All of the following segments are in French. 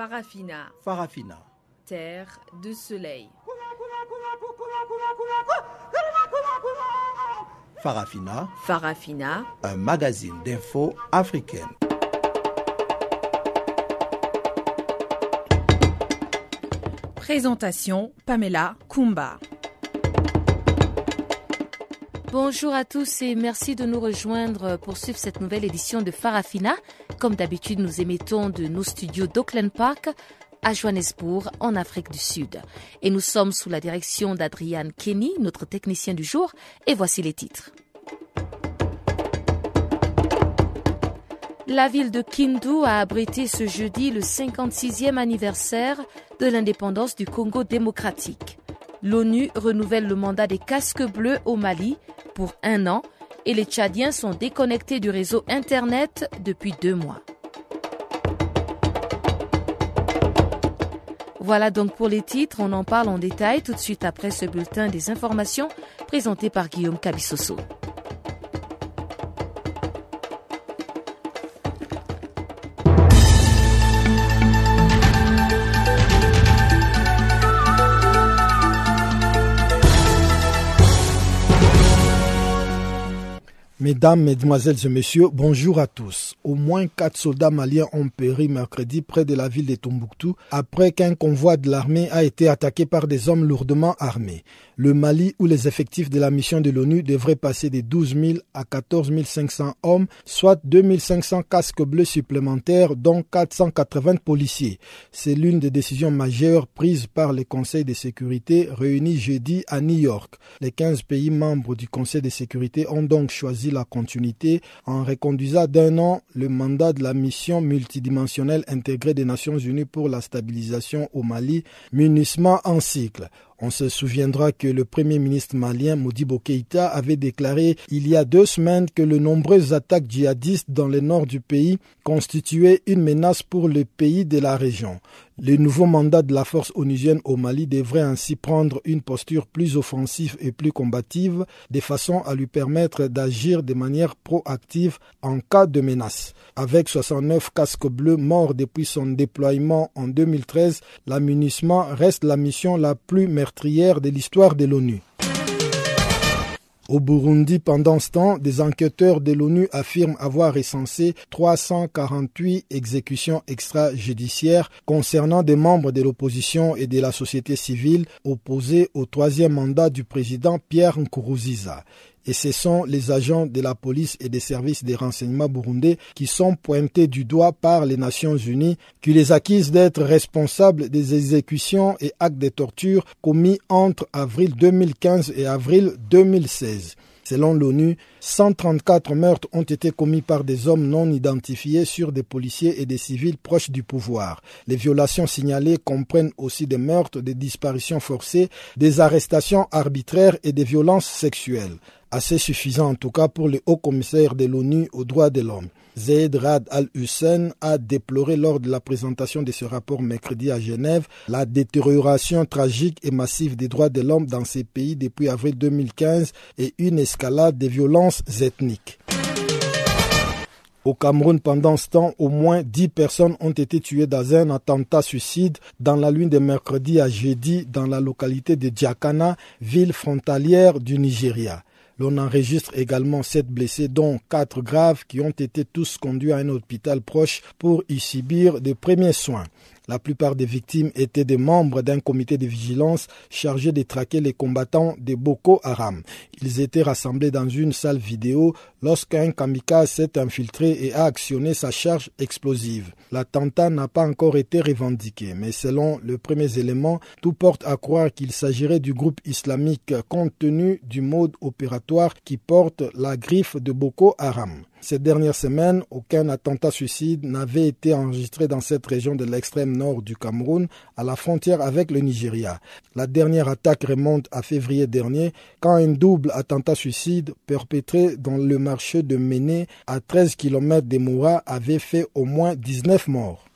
Farafina. Farafina. Terre de soleil. Farafina. Farafina. Un magazine d'infos africaine. Présentation Pamela Kumba. Bonjour à tous et merci de nous rejoindre pour suivre cette nouvelle édition de Farafina. Comme d'habitude, nous émettons de nos studios d'Auckland Park à Johannesburg, en Afrique du Sud. Et nous sommes sous la direction d'Adrian Kenny, notre technicien du jour, et voici les titres. La ville de Kindu a abrité ce jeudi le 56e anniversaire de l'indépendance du Congo démocratique. L'ONU renouvelle le mandat des casques bleus au Mali pour un an et les Tchadiens sont déconnectés du réseau Internet depuis deux mois. Voilà donc pour les titres, on en parle en détail tout de suite après ce bulletin des informations présenté par Guillaume Cabissoso. Mesdames, Mesdemoiselles et Messieurs, bonjour à tous. Au moins quatre soldats maliens ont péri mercredi près de la ville de Tombouctou après qu'un convoi de l'armée a été attaqué par des hommes lourdement armés. Le Mali, où les effectifs de la mission de l'ONU devraient passer de 12 000 à 14 500 hommes, soit 2 500 casques bleus supplémentaires, dont 480 policiers. C'est l'une des décisions majeures prises par le Conseil de sécurité réuni jeudi à New York. Les 15 pays membres du Conseil de sécurité ont donc choisi la continuité en reconduisant d'un an le mandat de la mission multidimensionnelle intégrée des Nations Unies pour la stabilisation au Mali, munissement en cycle. On se souviendra que le premier ministre malien Modibo Keïta avait déclaré il y a deux semaines que les nombreuses attaques djihadistes dans le nord du pays constituaient une menace pour le pays de la région. Le nouveau mandat de la force onusienne au Mali devrait ainsi prendre une posture plus offensive et plus combative, de façon à lui permettre d'agir de manière proactive en cas de menace. Avec 69 casques bleus morts depuis son déploiement en 2013, l'amunissement reste la mission la plus meurtrière de l'histoire de l'ONU. Au Burundi, pendant ce temps, des enquêteurs de l'ONU affirment avoir recensé 348 exécutions extrajudiciaires concernant des membres de l'opposition et de la société civile opposés au troisième mandat du président Pierre Nkurunziza et ce sont les agents de la police et des services des renseignements burundais qui sont pointés du doigt par les Nations Unies, qui les accusent d'être responsables des exécutions et actes de torture commis entre avril 2015 et avril 2016. Selon l'ONU, 134 meurtres ont été commis par des hommes non identifiés sur des policiers et des civils proches du pouvoir. Les violations signalées comprennent aussi des meurtres, des disparitions forcées, des arrestations arbitraires et des violences sexuelles assez suffisant en tout cas pour le haut commissaire de l'ONU aux droits de l'homme. Zaid Rad al-Hussein a déploré lors de la présentation de ce rapport mercredi à Genève la détérioration tragique et massive des droits de l'homme dans ces pays depuis avril 2015 et une escalade des violences ethniques. Au Cameroun, pendant ce temps, au moins dix personnes ont été tuées dans un attentat suicide dans la lune de mercredi à jeudi dans la localité de Djakana, ville frontalière du Nigeria. L'on enregistre également sept blessés, dont quatre graves, qui ont été tous conduits à un hôpital proche pour y subir de premiers soins. La plupart des victimes étaient des membres d'un comité de vigilance chargé de traquer les combattants de Boko Haram. Ils étaient rassemblés dans une salle vidéo lorsqu'un kamikaze s'est infiltré et a actionné sa charge explosive. L'attentat n'a pas encore été revendiqué, mais selon les premiers éléments, tout porte à croire qu'il s'agirait du groupe islamique compte tenu du mode opératoire qui porte la griffe de Boko Haram. Ces dernières semaines, aucun attentat suicide n'avait été enregistré dans cette région de l'extrême nord du Cameroun, à la frontière avec le Nigeria. La dernière attaque remonte à février dernier, quand un double attentat suicide perpétré dans le marché de Méné, à 13 km de Moura, avait fait au moins 19 morts.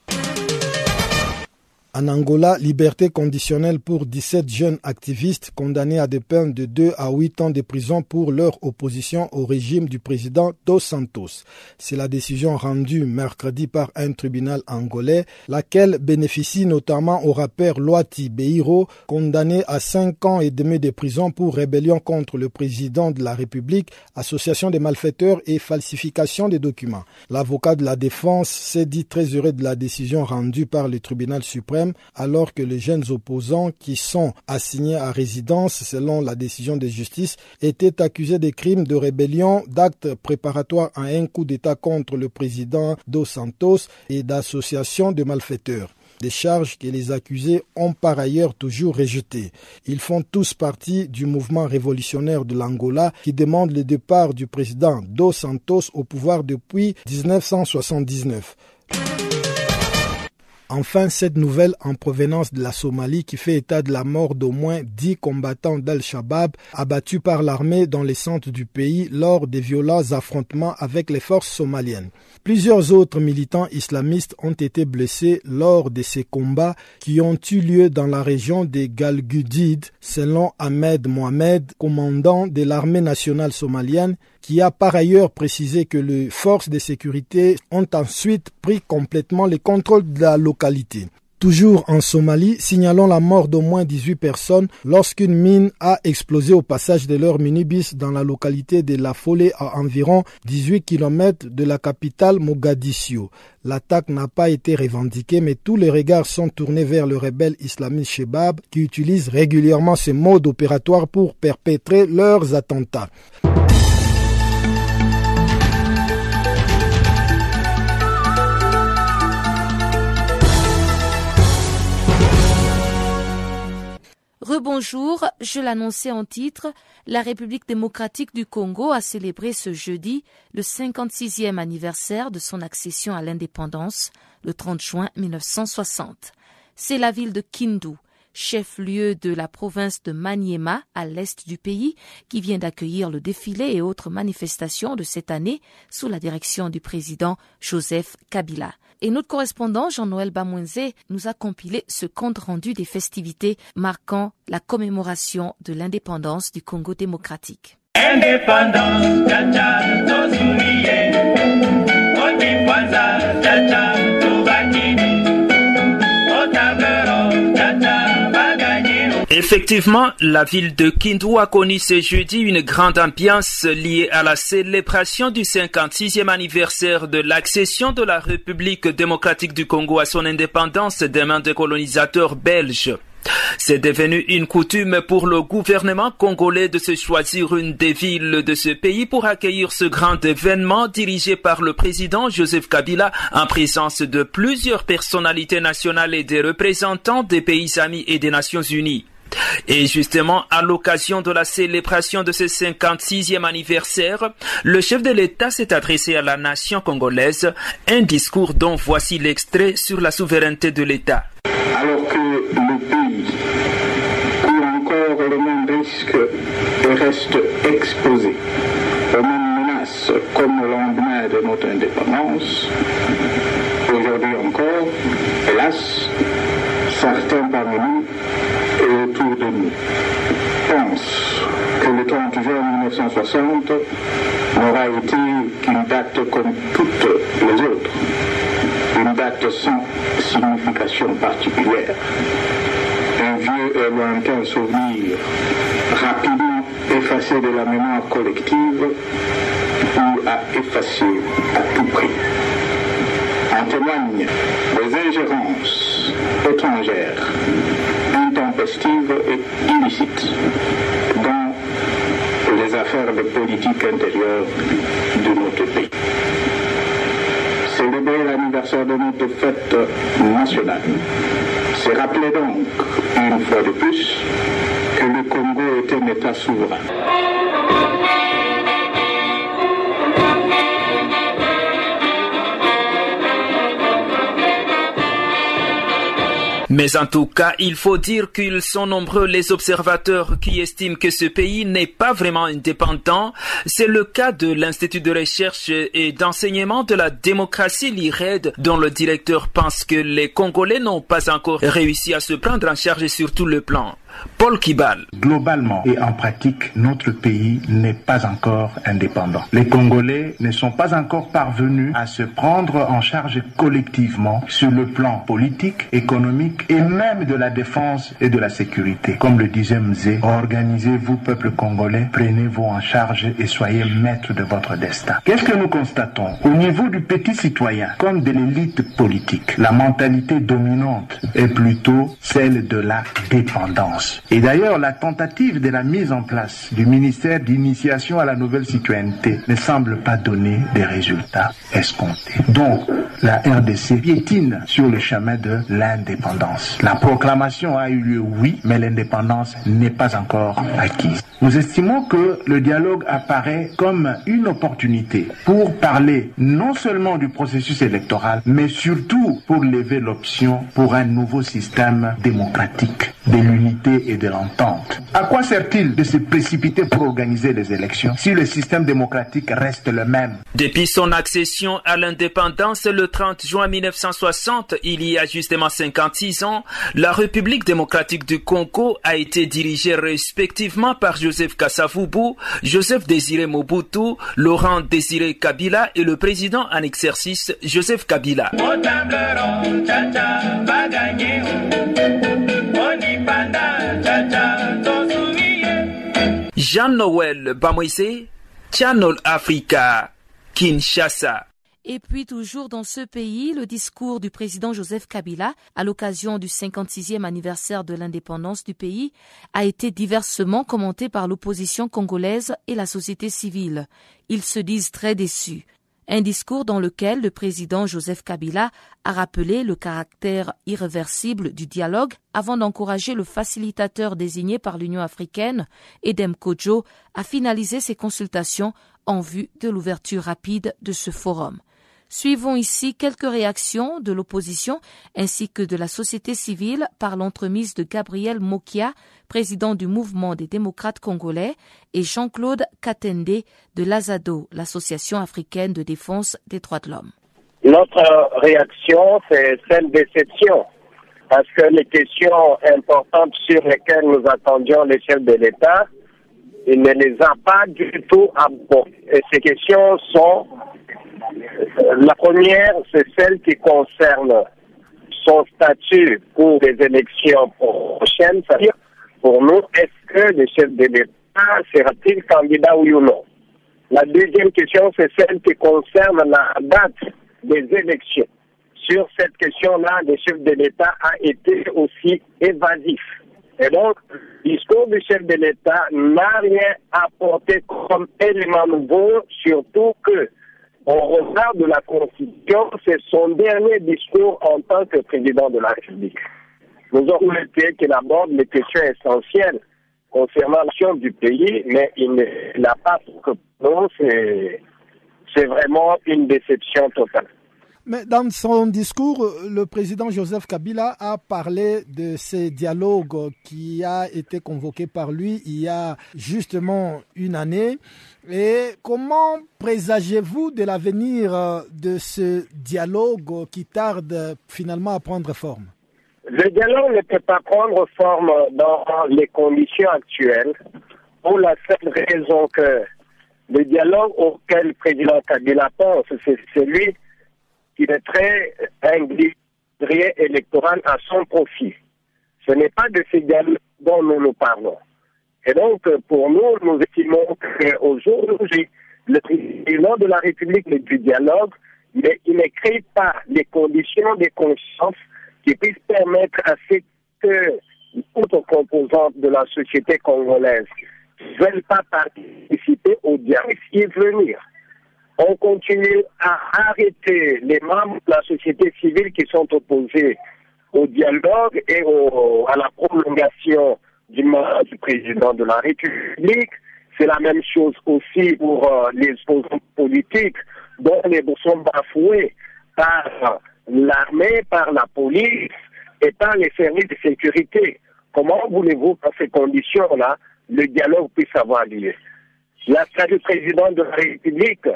En Angola, liberté conditionnelle pour 17 jeunes activistes condamnés à des peines de 2 à 8 ans de prison pour leur opposition au régime du président Dos Santos. C'est la décision rendue mercredi par un tribunal angolais, laquelle bénéficie notamment au rappeur Loati Beiro, condamné à 5 ans et demi de prison pour rébellion contre le président de la République, association des malfaiteurs et falsification des documents. L'avocat de la défense s'est dit très heureux de la décision rendue par le tribunal suprême alors que les jeunes opposants qui sont assignés à résidence selon la décision de justice étaient accusés de crimes de rébellion, d'actes préparatoires à un coup d'État contre le président Dos Santos et d'association de malfaiteurs des charges que les accusés ont par ailleurs toujours rejetées. Ils font tous partie du mouvement révolutionnaire de l'Angola qui demande le départ du président Dos Santos au pouvoir depuis 1979. Enfin, cette nouvelle en provenance de la Somalie qui fait état de la mort d'au moins dix combattants d'Al-Shabaab abattus par l'armée dans les centres du pays lors des violents affrontements avec les forces somaliennes. Plusieurs autres militants islamistes ont été blessés lors de ces combats qui ont eu lieu dans la région des Galgudid, selon Ahmed Mohamed, commandant de l'armée nationale somalienne, qui a par ailleurs précisé que les forces de sécurité ont ensuite pris complètement le contrôle de la localité. Toujours en Somalie, signalons la mort d'au moins 18 personnes lorsqu'une mine a explosé au passage de leur minibus dans la localité de La Folée à environ 18 km de la capitale Mogadiscio. L'attaque n'a pas été revendiquée, mais tous les regards sont tournés vers le rebelle islamiste Shebab qui utilise régulièrement ce mode opératoire pour perpétrer leurs attentats. Rebonjour, je l'annonçais en titre, la République démocratique du Congo a célébré ce jeudi le 56e anniversaire de son accession à l'indépendance, le 30 juin 1960. C'est la ville de Kindu, chef-lieu de la province de Maniema à l'est du pays, qui vient d'accueillir le défilé et autres manifestations de cette année sous la direction du président Joseph Kabila. Et notre correspondant Jean-Noël Bamouenze nous a compilé ce compte rendu des festivités marquant la commémoration de l'indépendance du Congo démocratique. Effectivement, la ville de Kindu a connu ce jeudi une grande ambiance liée à la célébration du 56e anniversaire de l'accession de la République démocratique du Congo à son indépendance des mains des colonisateurs belges. C'est devenu une coutume pour le gouvernement congolais de se choisir une des villes de ce pays pour accueillir ce grand événement dirigé par le président Joseph Kabila en présence de plusieurs personnalités nationales et des représentants des pays amis et des Nations Unies. Et justement, à l'occasion de la célébration de ce 56e anniversaire, le chef de l'État s'est adressé à la nation congolaise, un discours dont voici l'extrait sur la souveraineté de l'État. Alors que le pays court encore le même risque et reste exposé aux mêmes menaces comme le lendemain de notre indépendance, aujourd'hui encore, hélas, certains pensent que le 30 juin 1960 n'aura été qu'une date comme toutes les autres, une date sans signification particulière, un vieux et lointain souvenir rapidement effacé de la mémoire collective ou à effacer à tout prix. En témoignent les ingérences étrangères intempestives et illicites dans les affaires de politique intérieure de notre pays. Célébrer l'anniversaire de notre fête nationale, c'est rappeler donc, une fois de plus, que le Congo est un État souverain. Mais en tout cas, il faut dire qu'ils sont nombreux les observateurs qui estiment que ce pays n'est pas vraiment indépendant. C'est le cas de l'Institut de recherche et d'enseignement de la démocratie, l'IRED, dont le directeur pense que les Congolais n'ont pas encore réussi à se prendre en charge sur tout le plan. Paul Kibal. Globalement et en pratique, notre pays n'est pas encore indépendant. Les Congolais ne sont pas encore parvenus à se prendre en charge collectivement sur le plan politique, économique et même de la défense et de la sécurité. Comme le disait Mzé, organisez-vous peuple congolais, prenez-vous en charge et soyez maître de votre destin. Qu'est-ce que nous constatons Au niveau du petit citoyen, comme de l'élite politique, la mentalité dominante est plutôt celle de la dépendance. Et d'ailleurs, la tentative de la mise en place du ministère d'initiation à la nouvelle citoyenneté ne semble pas donner des résultats escomptés. Donc, la RDC piétine sur le chemin de l'indépendance. La proclamation a eu lieu, oui, mais l'indépendance n'est pas encore acquise. Nous estimons que le dialogue apparaît comme une opportunité pour parler non seulement du processus électoral, mais surtout pour lever l'option pour un nouveau système démocratique de l'unité et de l'entente. À quoi sert-il de se précipiter pour organiser les élections si le système démocratique reste le même? Depuis son accession à l'indépendance le 30 juin 1960, il y a justement 56 ans, la République démocratique du Congo a été dirigée respectivement par Joseph Kassavubu, Joseph Désiré Mobutu, Laurent Désiré Kabila et le président en exercice Joseph Kabila. Jean-Noël Africa, Kinshasa. Et puis toujours dans ce pays, le discours du président Joseph Kabila à l'occasion du 56e anniversaire de l'indépendance du pays a été diversement commenté par l'opposition congolaise et la société civile. Ils se disent très déçus. Un discours dans lequel le président Joseph Kabila a rappelé le caractère irréversible du dialogue avant d'encourager le facilitateur désigné par l'Union africaine, Edem Kojo, à finaliser ses consultations en vue de l'ouverture rapide de ce forum. Suivons ici quelques réactions de l'opposition ainsi que de la société civile par l'entremise de Gabriel Mokia, président du mouvement des démocrates congolais, et Jean-Claude Katende de l'AZADO, l'association africaine de défense des droits de l'homme. Notre réaction, c'est celle déception, parce que les questions importantes sur lesquelles nous attendions les chefs de l'État, il ne les a pas du tout abordées. Et ces questions sont la première, c'est celle qui concerne son statut pour les élections prochaines, c'est-à-dire pour nous, est-ce que le chef de l'État sera-t-il candidat oui ou non? La deuxième question, c'est celle qui concerne la date des élections. Sur cette question-là, le chef de l'État a été aussi évasif. Et donc, le discours du chef de l'État n'a rien apporté comme élément nouveau, surtout que au regard de la Constitution, c'est son dernier discours en tant que président de la République. Nous aurons été qu'il aborde les questions essentielles concernant l'action du pays, mais il n'a pas que non, c'est vraiment une déception totale. Mais dans son discours, le président Joseph Kabila a parlé de ces dialogues qui a été convoqué par lui il y a justement une année. Et comment présagez-vous de l'avenir de ce dialogue qui tarde finalement à prendre forme? Le dialogue ne peut pas prendre forme dans les conditions actuelles pour la seule raison que le dialogue auquel le président Kabila pense, c'est celui qui très un calendrier électoral à son profit. Ce n'est pas de ces dialogues dont nous nous parlons. Et donc, pour nous, nous estimons qu'aujourd'hui, le président de la République du dialogue, il ne crée pas les conditions de conscience qui puissent permettre à ce que autres composantes de la société congolaise ne veulent pas participer au dialogue et venir on continue à arrêter les membres de la société civile qui sont opposés au dialogue et à la prolongation du mandat du président de la République. C'est la même chose aussi pour euh, les opposants politiques dont les sont bafoués par l'armée, par la police et par les services de sécurité. Comment voulez-vous qu'en ces conditions-là, le dialogue puisse avoir lieu? La du président de la République,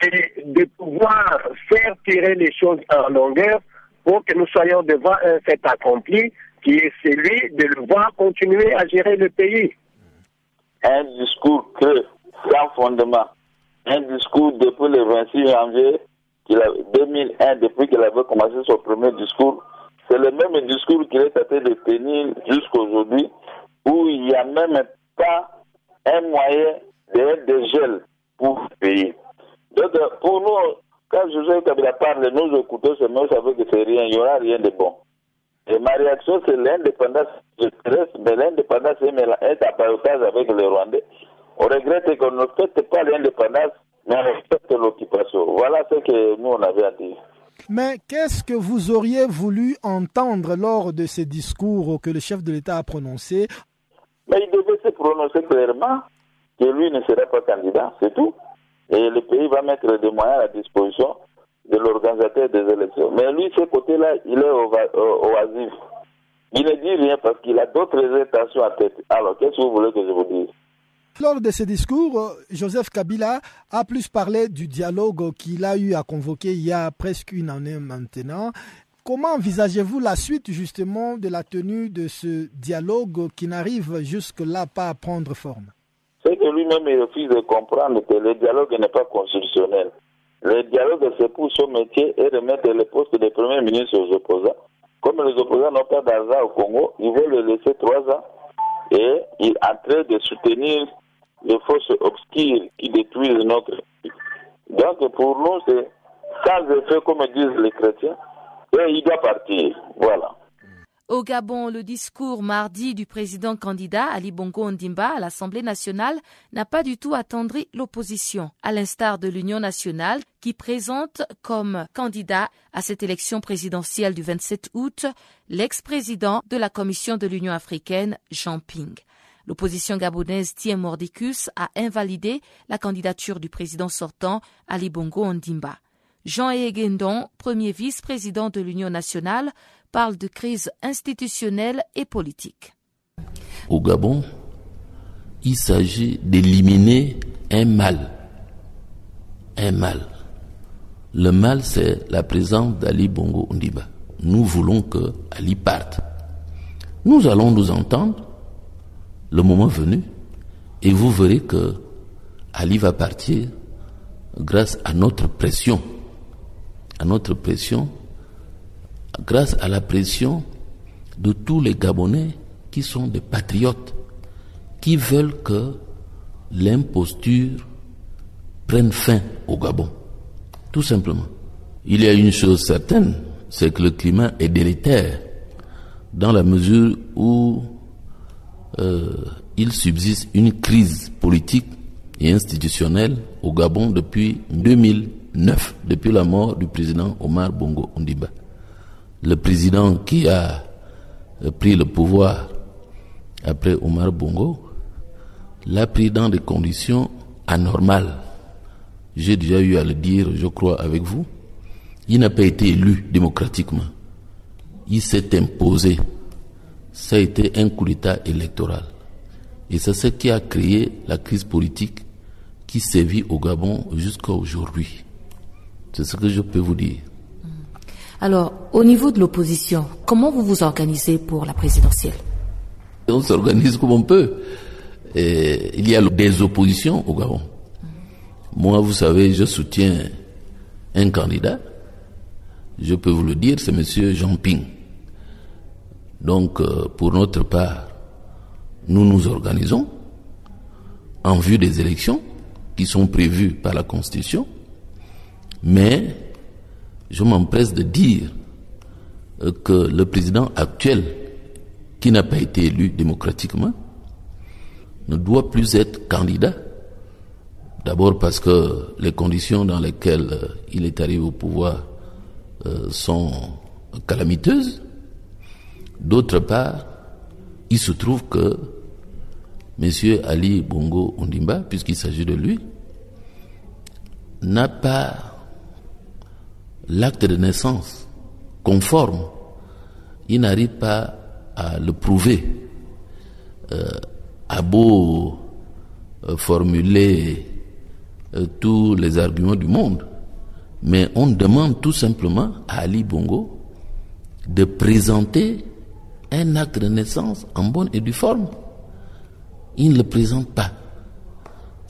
c'est de pouvoir faire tirer les choses en longueur pour que nous soyons devant un fait accompli qui est celui de le voir continuer à gérer le pays. Un discours que, sans fondement, un discours depuis le 26 janvier 2001, depuis qu'il avait commencé son premier discours, c'est le même discours qu'il est train de tenir jusqu'aujourd'hui, où il n'y a même pas un moyen de dégel pour le pays. Donc, pour nous, quand Joseph Kabila parle, nous écoutons ce mot, ça veut que c'est rien, il n'y aura rien de bon. Et ma réaction, c'est l'indépendance. Je reste, mais l'indépendance est à partage avec les Rwandais. On regrette qu'on ne fête pas l'indépendance, mais on respecte l'occupation. Voilà ce que nous, on avait à dire. Mais qu'est-ce que vous auriez voulu entendre lors de ces discours que le chef de l'État a prononcés? Mais il devait se prononcer clairement que lui ne serait pas candidat, c'est tout. Et le pays va mettre des moyens à la disposition de l'organisateur des élections. Mais lui, ce côté-là, il est oasif. Il ne dit rien parce qu'il a d'autres intentions à tête. Alors, qu'est-ce que vous voulez que je vous dise? Lors de ce discours, Joseph Kabila a plus parlé du dialogue qu'il a eu à convoquer il y a presque une année maintenant. Comment envisagez-vous la suite justement de la tenue de ce dialogue qui n'arrive jusque-là pas à prendre forme? C'est que lui-même il refuse de comprendre que le dialogue n'est pas constitutionnel. Le dialogue, c'est pour son métier et remettre le poste de Premier ministre aux opposants. Comme les opposants n'ont pas d'argent au Congo, ils veulent le laisser trois ans et il est en train de soutenir les forces obscures qui détruisent notre pays. Donc pour nous, c'est sans effet, comme disent les chrétiens, et il doit partir. Voilà. Au Gabon, le discours mardi du président candidat Ali Bongo Ondimba à l'Assemblée nationale n'a pas du tout attendri l'opposition, à l'instar de l'Union nationale qui présente comme candidat à cette élection présidentielle du 27 août l'ex-président de la Commission de l'Union africaine, Jean Ping. L'opposition gabonaise Tiem Mordicus a invalidé la candidature du président sortant Ali Bongo Ondimba. Jean Egendon, premier vice-président de l'Union nationale, parle de crise institutionnelle et politique. Au Gabon, il s'agit d'éliminer un mal. Un mal. Le mal, c'est la présence d'Ali Bongo Ondiba. Nous voulons que Ali parte. Nous allons nous entendre le moment venu et vous verrez que Ali va partir grâce à notre pression. À notre pression grâce à la pression de tous les Gabonais qui sont des patriotes, qui veulent que l'imposture prenne fin au Gabon. Tout simplement. Il y a une chose certaine, c'est que le climat est délétère dans la mesure où euh, il subsiste une crise politique et institutionnelle au Gabon depuis 2009, depuis la mort du président Omar Bongo Ondimba le président qui a pris le pouvoir après Omar Bongo l'a pris dans des conditions anormales. J'ai déjà eu à le dire, je crois, avec vous. Il n'a pas été élu démocratiquement. Il s'est imposé. Ça a été un coup d'État électoral. Et c'est ce qui a créé la crise politique qui sévit au Gabon jusqu'à aujourd'hui. C'est ce que je peux vous dire. Alors, au niveau de l'opposition, comment vous vous organisez pour la présidentielle? On s'organise comme on peut. il y a des oppositions au Gabon. Moi, vous savez, je soutiens un candidat. Je peux vous le dire, c'est M. Jean Ping. Donc, euh, pour notre part, nous nous organisons en vue des élections qui sont prévues par la Constitution, mais je m'empresse de dire euh, que le président actuel, qui n'a pas été élu démocratiquement, ne doit plus être candidat. D'abord parce que les conditions dans lesquelles euh, il est arrivé au pouvoir euh, sont calamiteuses. D'autre part, il se trouve que M. Ali Bongo Ondimba, puisqu'il s'agit de lui, n'a pas l'acte de naissance conforme. il n'arrive pas à le prouver. Euh, à beau euh, formuler euh, tous les arguments du monde, mais on demande tout simplement à Ali Bongo de présenter un acte de naissance en bonne et due forme. Il ne le présente pas.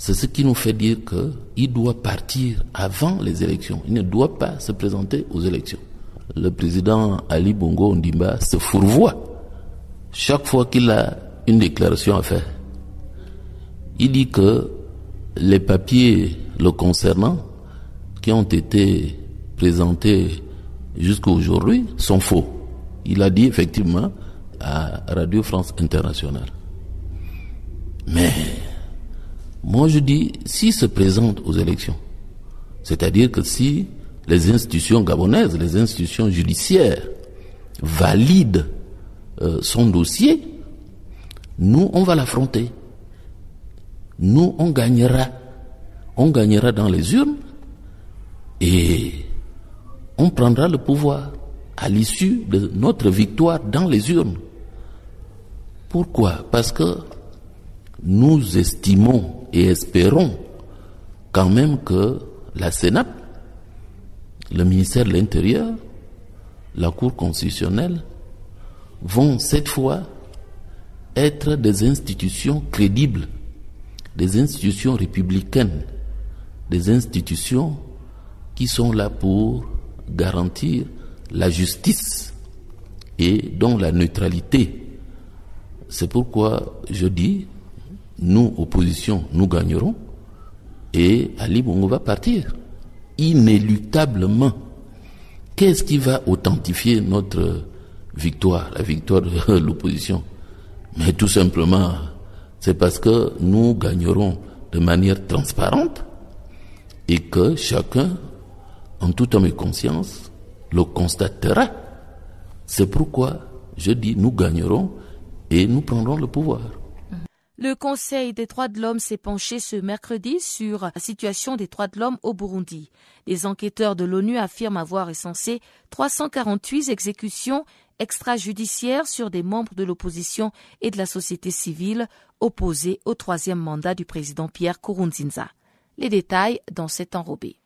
C'est ce qui nous fait dire qu'il doit partir avant les élections. Il ne doit pas se présenter aux élections. Le président Ali Bongo Ondimba se fourvoie chaque fois qu'il a une déclaration à faire. Il dit que les papiers le concernant qui ont été présentés jusqu'à aujourd'hui sont faux. Il a dit effectivement à Radio France Internationale. Mais moi je dis, s'il se présente aux élections, c'est-à-dire que si les institutions gabonaises, les institutions judiciaires valident euh, son dossier, nous, on va l'affronter. Nous, on gagnera. On gagnera dans les urnes et on prendra le pouvoir à l'issue de notre victoire dans les urnes. Pourquoi? Parce que nous estimons et espérons quand même que la Sénat, le ministère de l'Intérieur, la Cour constitutionnelle vont cette fois être des institutions crédibles, des institutions républicaines, des institutions qui sont là pour garantir la justice et dont la neutralité. C'est pourquoi je dis, nous, opposition, nous gagnerons et Ali Bongo va partir. Inéluctablement. Qu'est-ce qui va authentifier notre victoire, la victoire de l'opposition? Mais tout simplement, c'est parce que nous gagnerons de manière transparente et que chacun, en toute homme et conscience, le constatera. C'est pourquoi je dis nous gagnerons et nous prendrons le pouvoir. Le Conseil des droits de l'homme s'est penché ce mercredi sur la situation des droits de l'homme au Burundi. Les enquêteurs de l'ONU affirment avoir recensé 348 exécutions extrajudiciaires sur des membres de l'opposition et de la société civile opposés au troisième mandat du président Pierre Kourounzinza. Les détails dans cet enrobé.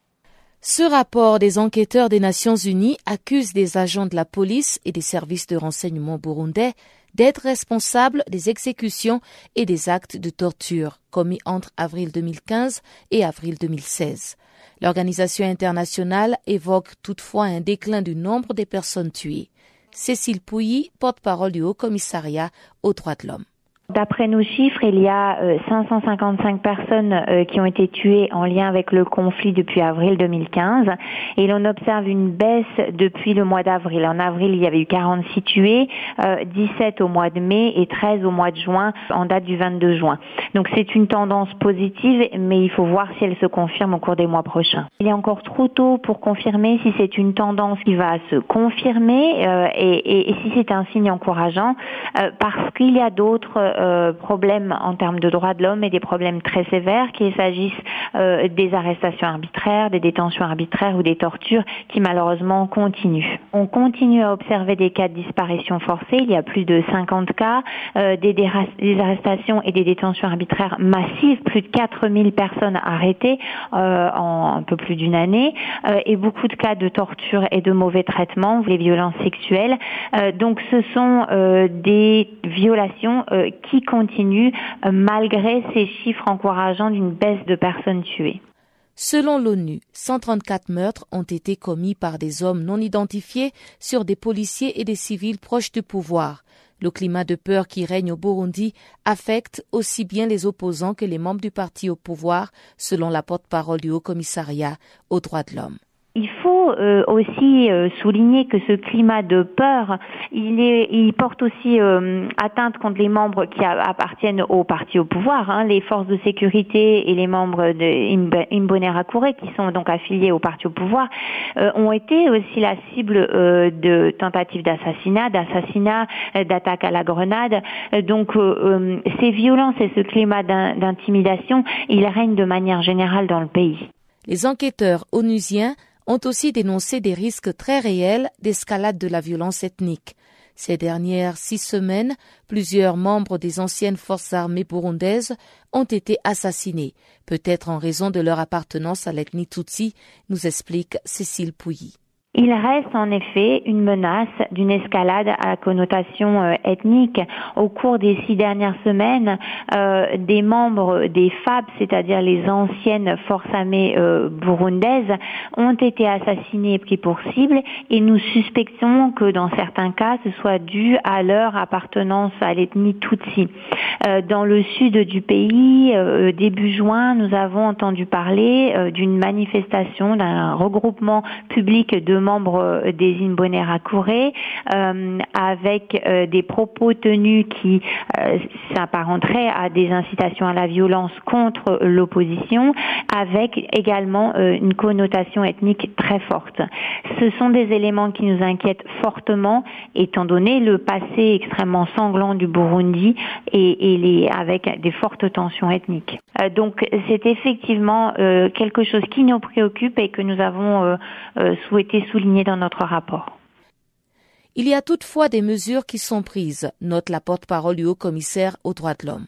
Ce rapport des enquêteurs des Nations Unies accuse des agents de la police et des services de renseignement burundais d'être responsables des exécutions et des actes de torture commis entre avril 2015 et avril 2016. L'organisation internationale évoque toutefois un déclin du nombre des personnes tuées. Cécile Pouilly, porte-parole du Haut Commissariat aux droits de l'homme. D'après nos chiffres, il y a 555 euh, personnes euh, qui ont été tuées en lien avec le conflit depuis avril 2015 et l'on observe une baisse depuis le mois d'avril. En avril, il y avait eu 46 tués, 17 euh, au mois de mai et 13 au mois de juin en date du 22 juin. Donc c'est une tendance positive, mais il faut voir si elle se confirme au cours des mois prochains. Il est encore trop tôt pour confirmer si c'est une tendance qui va se confirmer et, et si c'est un signe encourageant parce qu'il y a d'autres euh, problèmes en termes de droits de l'homme et des problèmes très sévères, qu'il s'agisse euh, des arrestations arbitraires, des détentions arbitraires ou des tortures qui malheureusement continuent. On continue à observer des cas de disparition forcée. Il y a plus de 50 cas, euh, des, arrestations et des détentions arbitraires massives, plus de 4000 personnes arrêtées en un peu plus d'une année, et beaucoup de cas de torture et de mauvais traitements, les violences sexuelles. donc ce sont des violations qui continue euh, malgré ces chiffres encourageants d'une baisse de personnes tuées. Selon l'ONU, 134 meurtres ont été commis par des hommes non identifiés sur des policiers et des civils proches du pouvoir. Le climat de peur qui règne au Burundi affecte aussi bien les opposants que les membres du parti au pouvoir, selon la porte-parole du Haut Commissariat aux droits de l'homme. Il faut euh, aussi euh, souligner que ce climat de peur, il, est, il porte aussi euh, atteinte contre les membres qui appartiennent au parti au pouvoir, hein, les forces de sécurité et les membres de Imbonerakure qui sont donc affiliés au parti au pouvoir, ont été aussi la cible de tentatives d'assassinat, d'assassinat, d'attaques à la grenade. Donc ces violences et ce climat d'intimidation, il règne de manière générale dans le pays. Les enquêteurs onusiens ont aussi dénoncé des risques très réels d'escalade de la violence ethnique. Ces dernières six semaines, plusieurs membres des anciennes forces armées burundaises ont été assassinés, peut-être en raison de leur appartenance à l'ethnie Tutsi, nous explique Cécile Pouilly. Il reste en effet une menace d'une escalade à connotation euh, ethnique. Au cours des six dernières semaines, euh, des membres des FAB, c'est-à-dire les anciennes forces armées euh, burundaises, ont été assassinés et pris pour cible et nous suspectons que dans certains cas, ce soit dû à leur appartenance à l'ethnie Tutsi. dans le sud du pays, début juin, nous avons entendu parler d'une manifestation, d'un regroupement public de membres euh, des Imbonerakure euh, avec euh, des propos tenus qui s'apparenteraient à des incitations à la violence contre l'opposition, avec également une connotation ethnique très forte. Ce sont des éléments qui nous inquiètent fortement, étant donné le passé extrêmement sanglant du Burundi et, les, avec des fortes tensions ethniques. donc c'est effectivement quelque chose qui nous préoccupe et que nous avons souhaité Il y a toutefois des mesures qui sont prises, note la porte-parole du haut-commissaire aux droits de l'homme.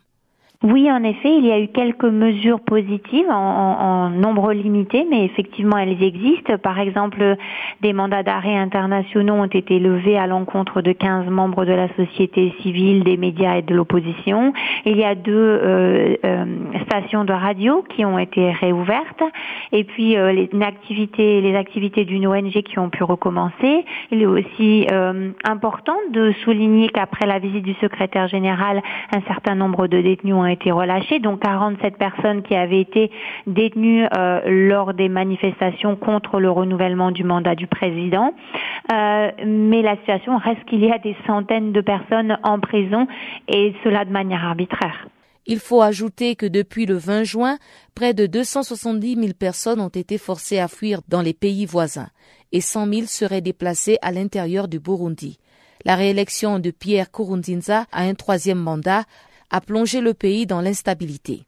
Oui, en effet, il y a eu quelques mesures positives en, nombre limité, mais effectivement, elles existent. Par exemple, des mandats d'arrêt internationaux ont été levés à l'encontre de 15 membres de la société civile, des médias et de l'opposition. Il y a deux euh, euh, stations de radio qui ont été réouvertes, et puis euh, les activités, les activités d'une ONG qui ont pu recommencer. Il est aussi important de souligner qu'après la visite du secrétaire général, un certain nombre de détenus ont été relâchés, donc 47 personnes qui avaient été détenues euh, lors des manifestations contre le renouvellement du mandat du président. Euh, mais la situation reste qu'il y a des centaines de personnes en prison et cela de manière arbitraire. Il faut ajouter que depuis le 20 juin, près de 270 000 personnes ont été forcées à fuir dans les pays voisins et 100 000 seraient déplacées à l'intérieur du Burundi. La réélection de Pierre Kurundinza à un troisième mandat a plongé le pays dans l'instabilité.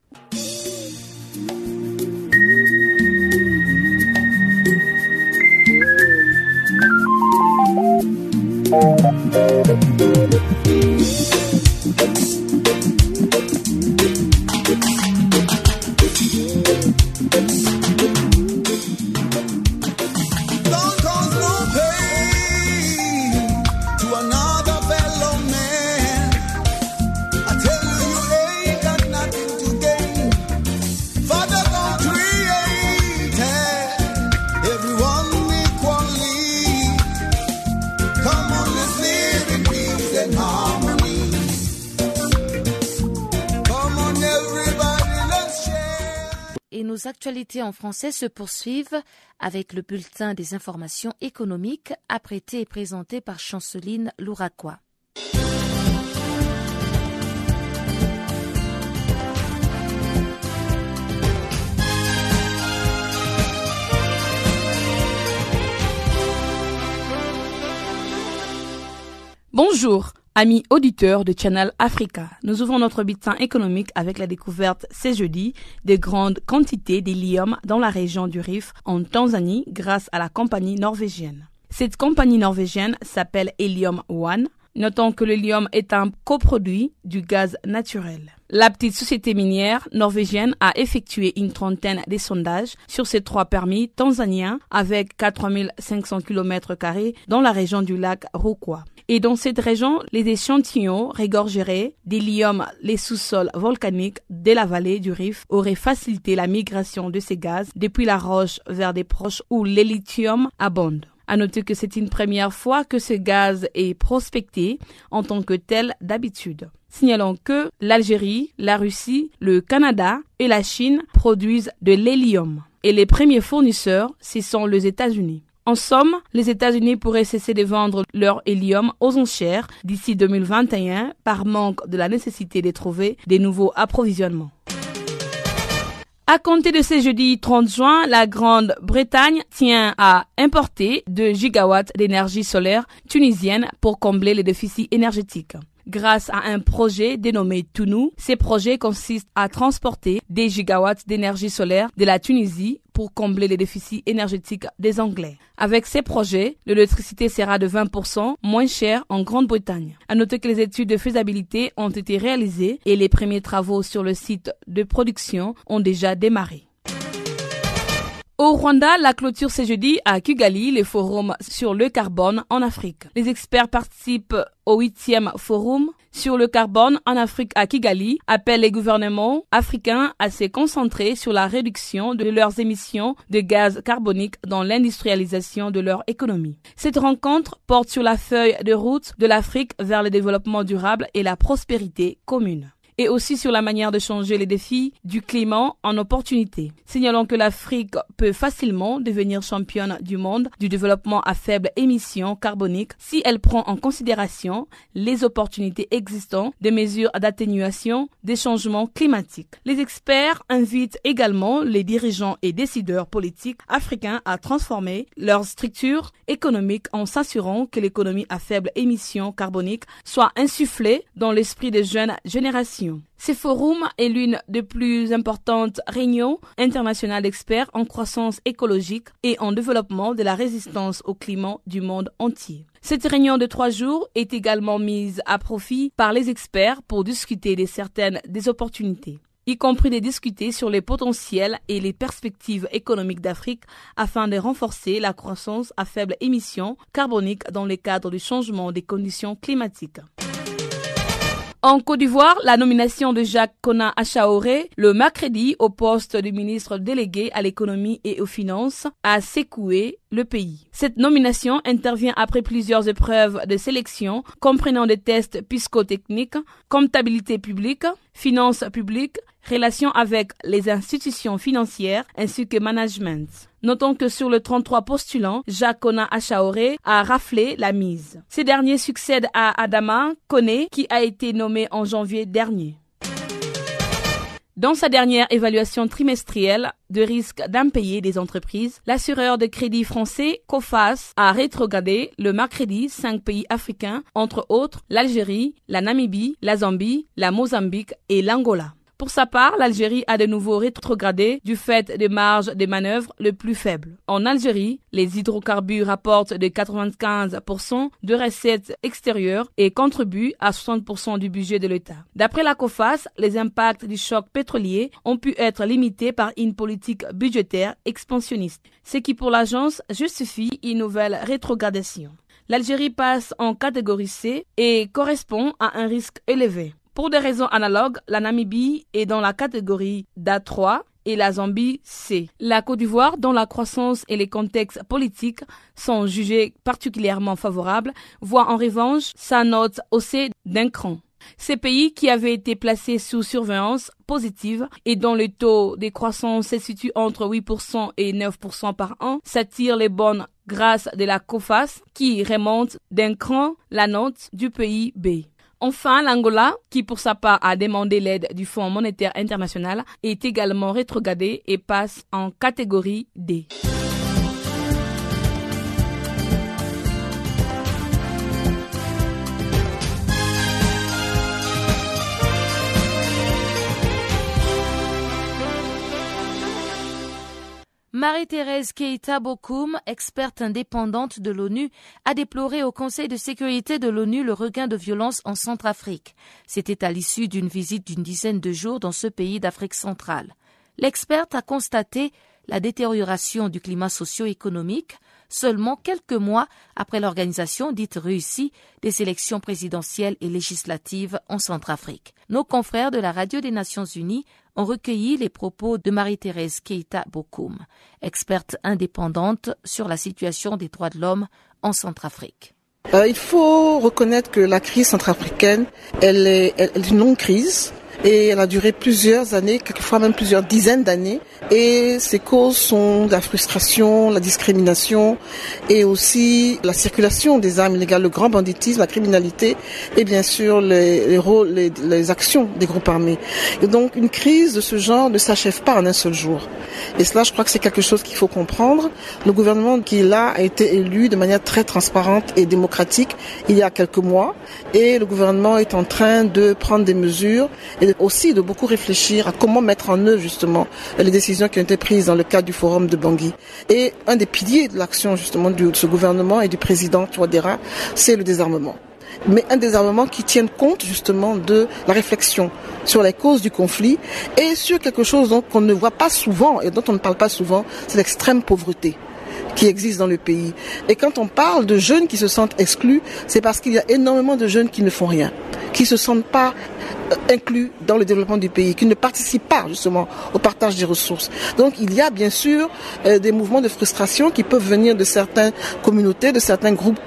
Nos actualités en français se poursuivent avec le bulletin des informations économiques apprêté et présenté par Chanceline Louraquois. Bonjour, Amis auditeurs de Channel Africa, nous ouvrons notre bulletin économique avec la découverte ce jeudi de grandes quantités d'hélium dans la région du Rif en Tanzanie grâce à la compagnie norvégienne. Cette compagnie norvégienne s'appelle Helium One. Notons que l'hélium est un coproduit du gaz naturel. La petite société minière norvégienne a effectué une trentaine de sondages sur ces trois permis tanzaniens avec 4500 km dans la région du lac Rukwa. Et dans cette région, les échantillons régorgeraient d'hélium les sous-sols volcaniques de la vallée du Rif auraient facilité la migration de ces gaz depuis la roche vers des proches où l'hélithium abonde. À noter que c'est une première fois que ce gaz est prospecté en tant que tel d'habitude. Signalons que l'Algérie, la Russie, le Canada et la Chine produisent de l'hélium. Et les premiers fournisseurs, ce sont les États-Unis. En somme, les États-Unis pourraient cesser de vendre leur hélium aux enchères d'ici 2021 par manque de la nécessité de trouver des nouveaux approvisionnements. À compter de ce jeudi 30 juin, la Grande-Bretagne tient à importer 2 gigawatts d'énergie solaire tunisienne pour combler les déficits énergétiques grâce à un projet dénommé Tounou. Ces projets consistent à transporter des gigawatts d'énergie solaire de la Tunisie pour combler les déficits énergétiques des Anglais. Avec ces projets, l'électricité sera de 20% moins chère en Grande-Bretagne. À noter que les études de faisabilité ont été réalisées et les premiers travaux sur le site de production ont déjà démarré. Au Rwanda, la clôture ce jeudi à Kigali, le forum sur le carbone en Afrique. Les experts participent au huitième forum sur le carbone en Afrique à Kigali, appellent les gouvernements africains à se concentrer sur la réduction de leurs émissions de gaz carbonique dans l'industrialisation de leur économie. Cette rencontre porte sur la feuille de route de l'Afrique vers le développement durable et la prospérité commune et aussi sur la manière de changer les défis du climat en opportunités. Signalons que l'Afrique peut facilement devenir championne du monde du développement à faible émission carbonique si elle prend en considération les opportunités existantes des mesures d'atténuation des changements climatiques. Les experts invitent également les dirigeants et décideurs politiques africains à transformer leur structure économique en s'assurant que l'économie à faible émission carbonique soit insufflée dans l'esprit des jeunes générations. Ce forum est l'une des plus importantes réunions internationales d'experts en croissance écologique et en développement de la résistance au climat du monde entier. Cette réunion de trois jours est également mise à profit par les experts pour discuter de certaines des opportunités y compris de discuter sur les potentiels et les perspectives économiques d'Afrique afin de renforcer la croissance à faible émission carbonique dans le cadre du changement des conditions climatiques. En Côte d'Ivoire, la nomination de Jacques Kona Achaoré le mercredi au poste de ministre délégué à l'économie et aux finances a secoué le pays. Cette nomination intervient après plusieurs épreuves de sélection comprenant des tests psychotechniques, comptabilité publique, finances publiques, relations avec les institutions financières ainsi que management. Notons que sur le 33 postulants, Jacques Kona Achaoré a raflé la mise. Ce dernier succède à Adama Kone qui a été nommé en janvier dernier. Dans sa dernière évaluation trimestrielle de risque d'impayé des entreprises, l'assureur de crédit français COFAS a rétrogradé le mercredi cinq pays africains, entre autres l'Algérie, la Namibie, la Zambie, la Mozambique et l'Angola. Pour sa part, l'Algérie a de nouveau rétrogradé du fait des marges de manœuvre le plus faibles. En Algérie, les hydrocarbures rapportent de 95% de recettes extérieures et contribuent à 60% du budget de l'État. D'après la COFAS, les impacts du choc pétrolier ont pu être limités par une politique budgétaire expansionniste, ce qui pour l'agence justifie une nouvelle rétrogradation. L'Algérie passe en catégorie C et correspond à un risque élevé. Pour des raisons analogues, la Namibie est dans la catégorie d'A3 et la Zambie C. La Côte d'Ivoire, dont la croissance et les contextes politiques sont jugés particulièrement favorables, voit en revanche sa note haussée d'un cran. Ces pays qui avaient été placés sous surveillance positive et dont le taux de croissance se situe entre 8% et 9% par an s'attirent les bonnes grâce de la COFAS qui remonte d'un cran la note du pays B. Enfin, l'Angola, qui pour sa part a demandé l'aide du Fonds monétaire international, est également rétrogradé et passe en catégorie D. Marie-Thérèse Keita Bokoum, experte indépendante de l'ONU, a déploré au Conseil de sécurité de l'ONU le regain de violence en Centrafrique. C'était à l'issue d'une visite d'une dizaine de jours dans ce pays d'Afrique centrale. L'experte a constaté la détérioration du climat socio-économique seulement quelques mois après l'organisation dite réussie des élections présidentielles et législatives en Centrafrique. Nos confrères de la Radio des Nations Unies ont recueilli les propos de Marie-Thérèse Keita Bokoum, experte indépendante sur la situation des droits de l'homme en Centrafrique. Euh, il faut reconnaître que la crise centrafricaine, elle est, est une longue crise et elle a duré plusieurs années, quelquefois même plusieurs dizaines d'années. Et ses causes sont la frustration, la discrimination et aussi la circulation des armes illégales, le grand banditisme, la criminalité et bien sûr les, actions des groupes armés. Et donc une crise de ce genre ne s'achève pas en un seul jour. Et cela, je crois que c'est quelque chose qu'il faut comprendre. Le gouvernement qui est là a été élu de manière très transparente et démocratique il y a quelques mois et le gouvernement est en train de prendre des mesures aussi de beaucoup réfléchir à comment mettre en œuvre justement les décisions qui ont été prises dans le cadre du forum de Bangui. Et un des piliers de l'action justement de ce gouvernement et du président Touadéra, c'est le désarmement mais un désarmement qui tienne compte justement de la réflexion sur les causes du conflit et sur quelque chose qu'on ne voit pas souvent et dont on ne parle pas souvent, c'est l'extrême pauvreté qui existe dans le pays. Et quand on parle de jeunes qui se sentent exclus, c'est parce qu'il y a énormément de jeunes qui ne font rien, qui se sentent pas euh, inclus dans le développement du pays, qui ne participent pas justement au partage des ressources. Donc il y a bien sûr euh, des mouvements de frustration qui peuvent venir de certaines communautés, de certains groupes,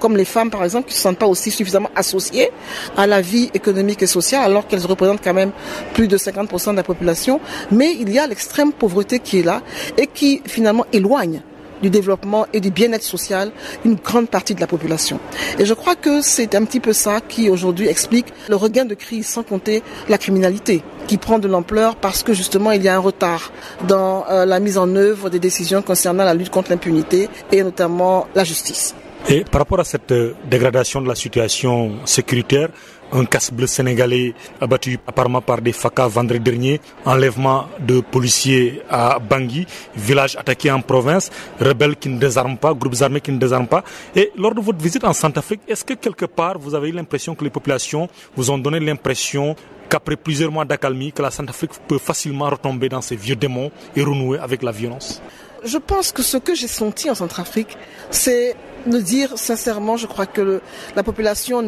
comme les femmes par exemple, qui ne se sentent pas aussi suffisamment associées à la vie économique et sociale, alors qu'elles représentent quand même plus de 50% de la population. Mais il y a l'extrême pauvreté qui est là et qui finalement éloigne du développement et du bien-être social une grande partie de la population. Et je crois que c'est un petit peu ça qui aujourd'hui explique le regain de crise, sans compter la criminalité qui prend de l'ampleur parce que justement il y a un retard dans euh, la mise en œuvre des décisions concernant la lutte contre l'impunité et notamment la justice. Et par rapport à cette euh, dégradation de la situation sécuritaire, un casse-bleu sénégalais abattu apparemment par des FACA vendredi dernier, enlèvement de policiers à Bangui, village attaqué en province, rebelles qui ne désarment pas, groupes armés qui ne désarment pas. Et lors de votre visite en Centrafrique, est-ce que quelque part vous avez eu l'impression que les populations vous ont donné l'impression qu'après plusieurs mois d'accalmie, que la Centrafrique peut facilement retomber dans ses vieux démons et renouer avec la violence? Je pense que ce que j'ai senti en Centrafrique, c'est de dire sincèrement, je crois que la population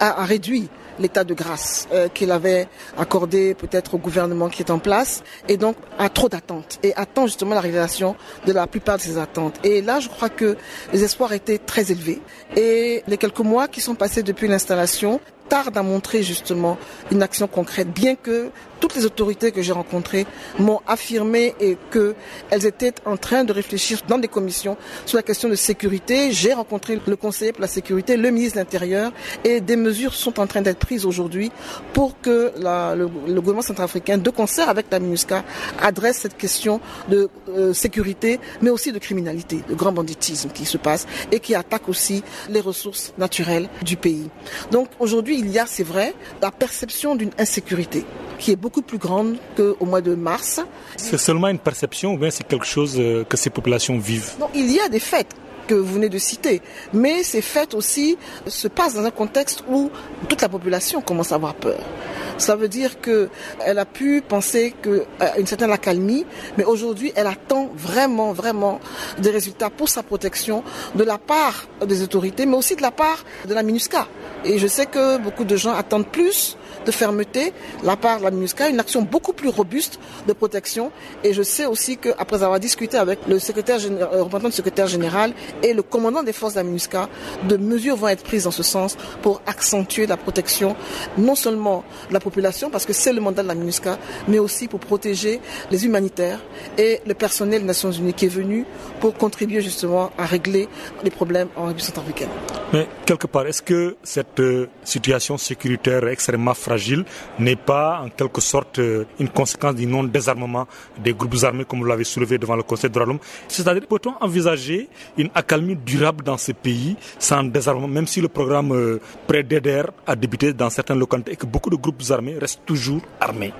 a, réduit l'état de grâce euh, qu'il avait accordé peut-être au gouvernement qui est en place et donc a trop d'attentes et attend justement la réalisation de la plupart de ces attentes. Et là, je crois que les espoirs étaient très élevés et les quelques mois qui sont passés depuis l'installation tardent à montrer justement une action concrète, bien que toutes les autorités que j'ai rencontrées m'ont affirmé et qu'elles étaient en train de réfléchir dans des commissions sur la question de sécurité. J'ai rencontré le conseiller pour la sécurité, le ministre de l'Intérieur et des mesures sont en train d'être prises aujourd'hui pour que le, gouvernement centrafricain, de concert avec la MINUSCA, adresse cette question de euh, sécurité, mais aussi de criminalité, de grand banditisme qui se passe et qui attaque aussi les ressources naturelles du pays. Donc aujourd'hui, il y a, c'est vrai, la perception d'une insécurité qui est beaucoup plus grande qu'au mois de mars. C'est seulement une perception ou bien c'est quelque chose euh, que ces populations vivent? Non, il y a des faits que vous venez de citer. Mais ces faits aussi se passent dans un contexte où toute la population commence à avoir peur. Ça veut dire qu'elle a pu penser qu'à euh, une certaine accalmie, mais aujourd'hui, elle attend vraiment, vraiment des résultats pour sa protection de la part des autorités, mais aussi de la part de la MINUSCA. Et je sais que beaucoup de gens attendent plus de fermeté la part de la MINUSCA, une action beaucoup plus robuste de protection. Et je sais aussi qu'après avoir discuté avec le secrétaire euh, représentant du secrétaire général et le commandant des forces de la MINUSCA, de mesures vont être prises dans ce sens pour accentuer la protection non seulement de la population, parce que c'est le mandat de la MINUSCA, mais aussi pour protéger les humanitaires et le personnel des Nations Unies qui est venu pour contribuer justement à régler les problèmes en République centrafricaine. Mais quelque part, est-ce que cette euh, situation sécuritaire extrêmement fragile n'est pas en quelque sorte euh, une conséquence du non-désarmement des groupes armés comme vous l'avez soulevé devant le Conseil de l'homme C'est-à-dire, peut-on envisager une accalmie durable dans ces pays sans désarmement, même si le programme euh, pré-DDR a débuté dans certaines localités et que beaucoup de groupes armés restent toujours armés?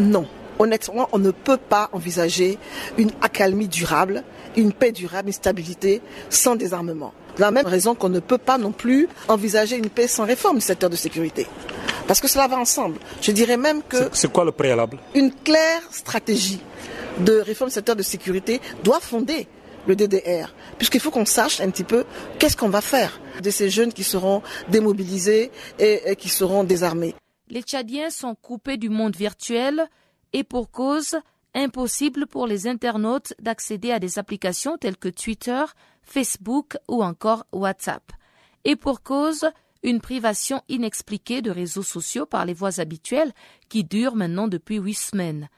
Non honnêtement, on ne peut pas envisager une accalmie durable, une paix durable, une stabilité sans désarmement. De la même raison qu'on ne peut pas non plus envisager une paix sans réforme du secteur de sécurité. Parce que cela va ensemble. Je dirais même que... C'est quoi le préalable? Une claire stratégie de réforme du secteur de sécurité doit fonder le DDR, puisqu'il faut qu'on sache un petit peu qu'est-ce qu'on va faire de ces jeunes qui seront démobilisés et, qui seront désarmés. Les Tchadiens sont coupés du monde virtuel et pour cause, impossible pour les internautes d'accéder à des applications telles que Twitter, Facebook ou encore WhatsApp. Et pour cause, une privation inexpliquée de réseaux sociaux par les voies habituelles qui dure maintenant depuis huit semaines.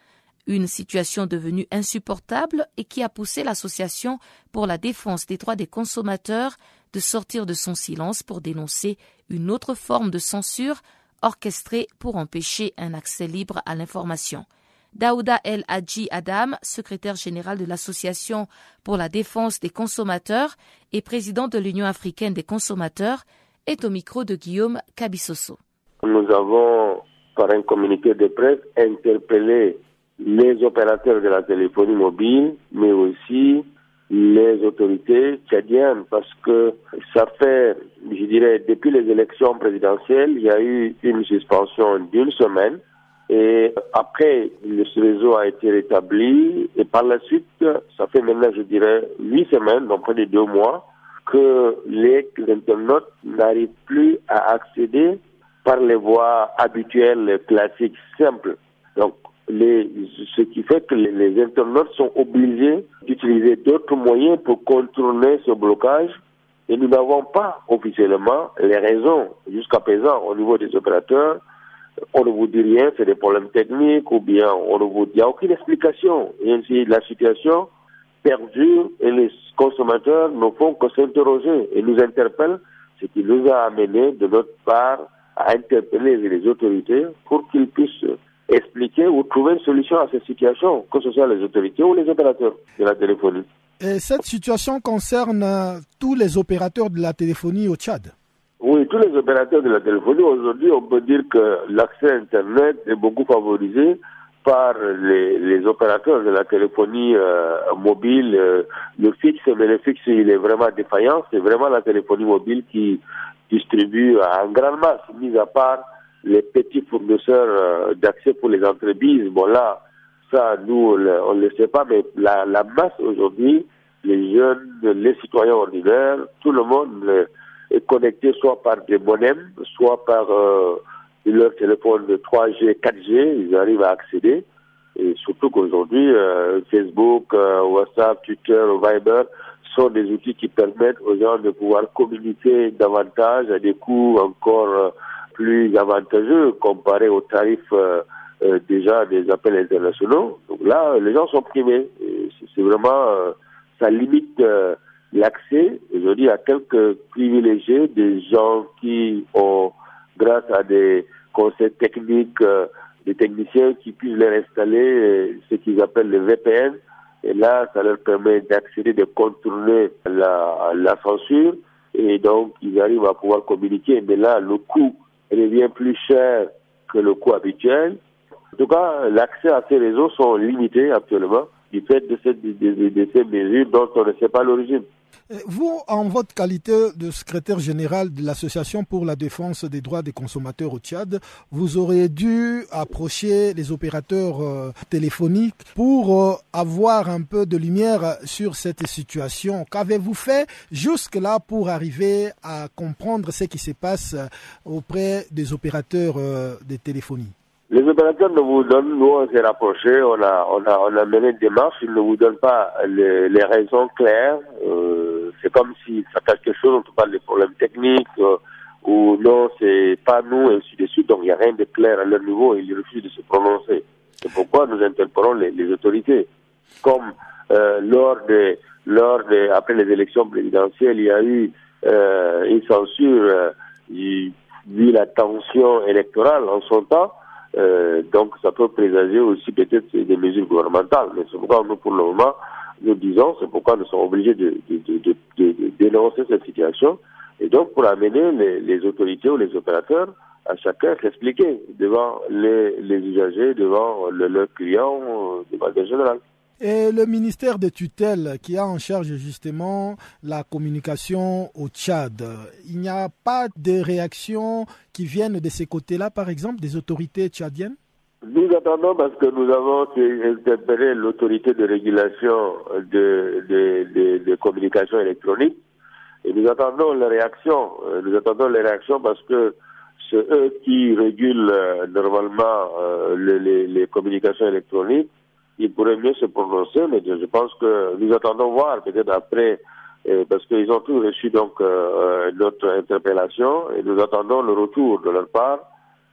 Une situation devenue insupportable et qui a poussé l'Association pour la défense des droits des consommateurs de sortir de son silence pour dénoncer une autre forme de censure orchestrée pour empêcher un accès libre à l'information. Daouda El Hadji Adam, secrétaire général de l'Association pour la défense des consommateurs et président de l'Union africaine des consommateurs, est au micro de Guillaume Cabissoso. Nous avons par un communiqué de presse, interpellé les opérateurs de la téléphonie mobile, mais aussi les autorités tchadiennes, parce que ça fait, je dirais, depuis les élections présidentielles, il y a eu une suspension d'une semaine, et après, le réseau a été rétabli, et par la suite, ça fait maintenant, je dirais, huit semaines, donc près de deux mois, que les internautes n'arrivent plus à accéder par les voies habituelles, classiques, simples. Donc, les, ce qui fait que les, internautes sont obligés d'utiliser d'autres moyens pour contourner ce blocage et nous n'avons pas officiellement les raisons jusqu'à présent au niveau des opérateurs. On ne vous dit rien, c'est des problèmes techniques ou bien on ne vous dit, il n'y a aucune explication. Et ainsi, la situation perdure et les consommateurs ne font que s'interroger et nous interpellent, ce qui nous a amené de notre part à interpeller les autorités pour qu'ils puissent expliquer ou trouver une solution à cette situation, que ce soit les autorités ou les opérateurs de la téléphonie. Et cette situation concerne euh, tous les opérateurs de la téléphonie au Tchad Oui, tous les opérateurs de la téléphonie. Aujourd'hui, on peut dire que l'accès à Internet est beaucoup favorisé par les, opérateurs de la téléphonie euh, mobile. Euh, le fixe, mais le fixe, il est vraiment défaillant. C'est vraiment la téléphonie mobile qui distribue en grande masse, mis à part les petits fournisseurs euh, d'accès pour les entreprises. Bon là, ça, nous, on ne le sait pas, mais la, la masse aujourd'hui, les jeunes, les citoyens ordinaires, tout le monde est connecté soit par des modems, soit par euh, leur téléphone de 3G, 4G, ils arrivent à accéder. Et surtout qu'aujourd'hui, euh, Facebook, WhatsApp, Twitter, Viber sont des outils qui permettent aux gens de pouvoir communiquer davantage à des coûts encore plus avantageux comparé aux tarifs euh, euh, déjà des appels internationaux. Donc là, les gens sont primés. C'est vraiment, euh, ça limite l'accès, je dis, à quelques privilégiés, des gens qui ont, grâce à des conseils techniques, des techniciens qui puissent leur installer ce qu'ils appellent le VPN. Et là, ça leur permet d'accéder, de contourner la, la censure. Et donc, ils arrivent à pouvoir communiquer. Mais là, le coût devient plus cher que le coût habituel. En tout cas, l'accès à ces réseaux sont limités actuellement du fait de, cette, de, ces mesures dont on ne sait pas l'origine. Vous, en votre qualité de secrétaire général de l'Association pour la défense des droits des consommateurs au Tchad, vous auriez dû approcher les opérateurs euh, téléphoniques pour euh, avoir un peu de lumière sur cette situation. Qu'avez-vous fait jusque-là pour arriver à comprendre ce qui se passe euh, auprès des opérateurs de téléphonie les opérateurs ne vous donnent, nous on s'est rapprochés, on a, on a, on a mené une démarche, ils ne vous donnent pas les, les raisons claires. Euh, c'est comme si ça cache quelque chose, on te parle des problèmes techniques, euh, ou non, c'est pas nous, et ainsi de suite. Donc il n'y a rien de clair à leur niveau, ils refusent de se prononcer. C'est pourquoi nous interpellons les, les autorités. Comme euh, lors de, lors de, après les élections présidentielles, il y a eu euh, une censure, euh, vu la tension électorale en son temps. Euh, donc ça peut présager aussi peut-être des mesures gouvernementales. Mais c'est pourquoi nous, pour le moment, nous disons, c'est pourquoi nous sommes obligés de, de, de, de, dénoncer cette situation. Et donc pour amener les, les autorités ou les opérateurs à chacun s'expliquer devant les, les usagers, devant leurs clients, euh, devant le général. Et le ministère de tutelle qui a en charge justement la communication au Tchad, il n'y a pas de réactions qui viennent de ces côtés-là, par exemple, des autorités tchadiennes? Nous attendons parce que nous avons interpellé l'autorité de régulation de, de, de, et nous attendons les réactions. Nous attendons les réactions parce que c'est eux qui régulent euh, normalement euh, les communications électroniques il pourrait mieux se prononcer, mais je pense que nous attendons voir peut-être après, euh, parce qu'ils ont tous reçu donc euh, notre interpellation et nous attendons le retour de leur part.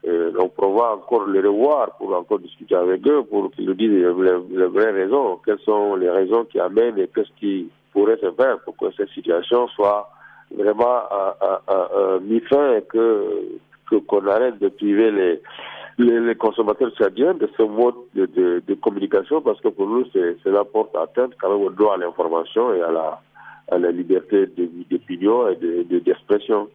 Et donc pour voir encore les revoir, pour encore discuter avec eux, pour qu'ils nous disent les, vraies raisons, quelles sont les raisons qui amènent et qu'est-ce qui pourrait se faire pour que cette situation soit vraiment euh, mis fin et que qu'on arrête de priver les les, consommateurs tchadiens de ce mode de, de, communication parce que pour nous, cela porte atteinte quand même au droit à l'information et à la, à la liberté d'opinion et d'expression.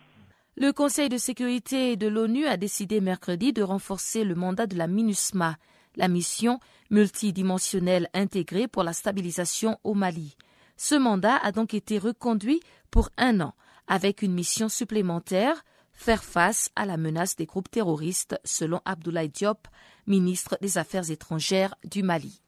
Le Conseil de sécurité de l'ONU a décidé mercredi de renforcer le mandat de la MINUSMA, la mission multidimensionnelle intégrée pour la stabilisation au Mali. Ce mandat a donc été reconduit pour un an, avec une mission supplémentaire faire face à la menace des groupes terroristes, selon Abdoulaye Diop, ministre des Affaires étrangères du Mali.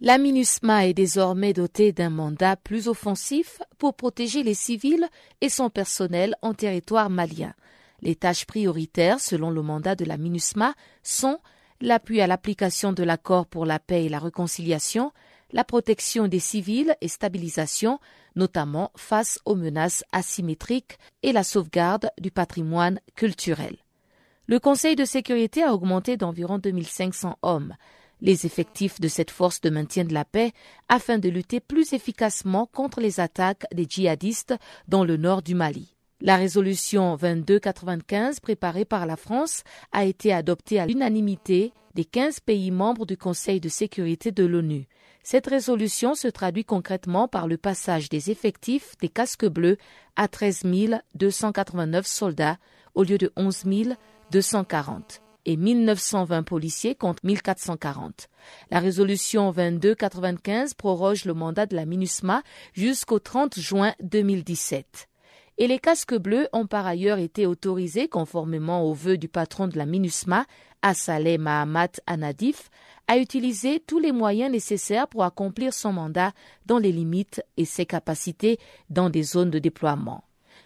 La MINUSMA est désormais dotée d'un mandat plus offensif pour protéger les civils et son personnel en territoire malien. Les tâches prioritaires, selon le mandat de la MINUSMA, sont l'appui à l'application de l'accord pour la paix et la réconciliation, la protection des civils et stabilisation, notamment face aux menaces asymétriques et la sauvegarde du patrimoine culturel. Le Conseil de sécurité a augmenté d'environ 2500 hommes les effectifs de cette force de maintien de la paix afin de lutter plus efficacement contre les attaques des djihadistes dans le nord du Mali. La résolution 2295 préparée par la France a été adoptée à l'unanimité des 15 pays membres du Conseil de sécurité de l'ONU. Cette résolution se traduit concrètement par le passage des effectifs des casques bleus à 13 289 soldats au lieu de 11 240 et 1920 policiers contre 1440. La résolution 2295 proroge le mandat de la MINUSMA jusqu'au 30 juin 2017. Et les casques bleus ont par ailleurs été autorisés, conformément aux vœux du patron de la MINUSMA, Assaleh Mahamat Anadif, à utiliser tous les moyens nécessaires pour accomplir son mandat dans les limites et ses capacités dans des zones de déploiement.